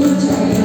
間違いい。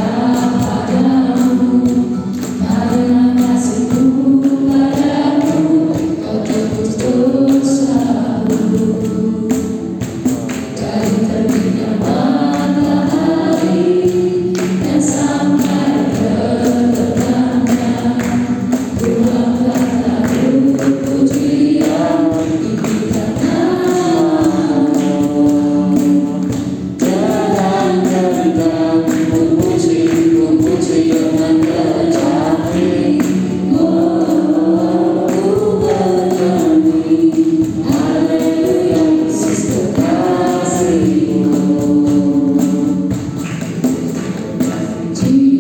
Sim.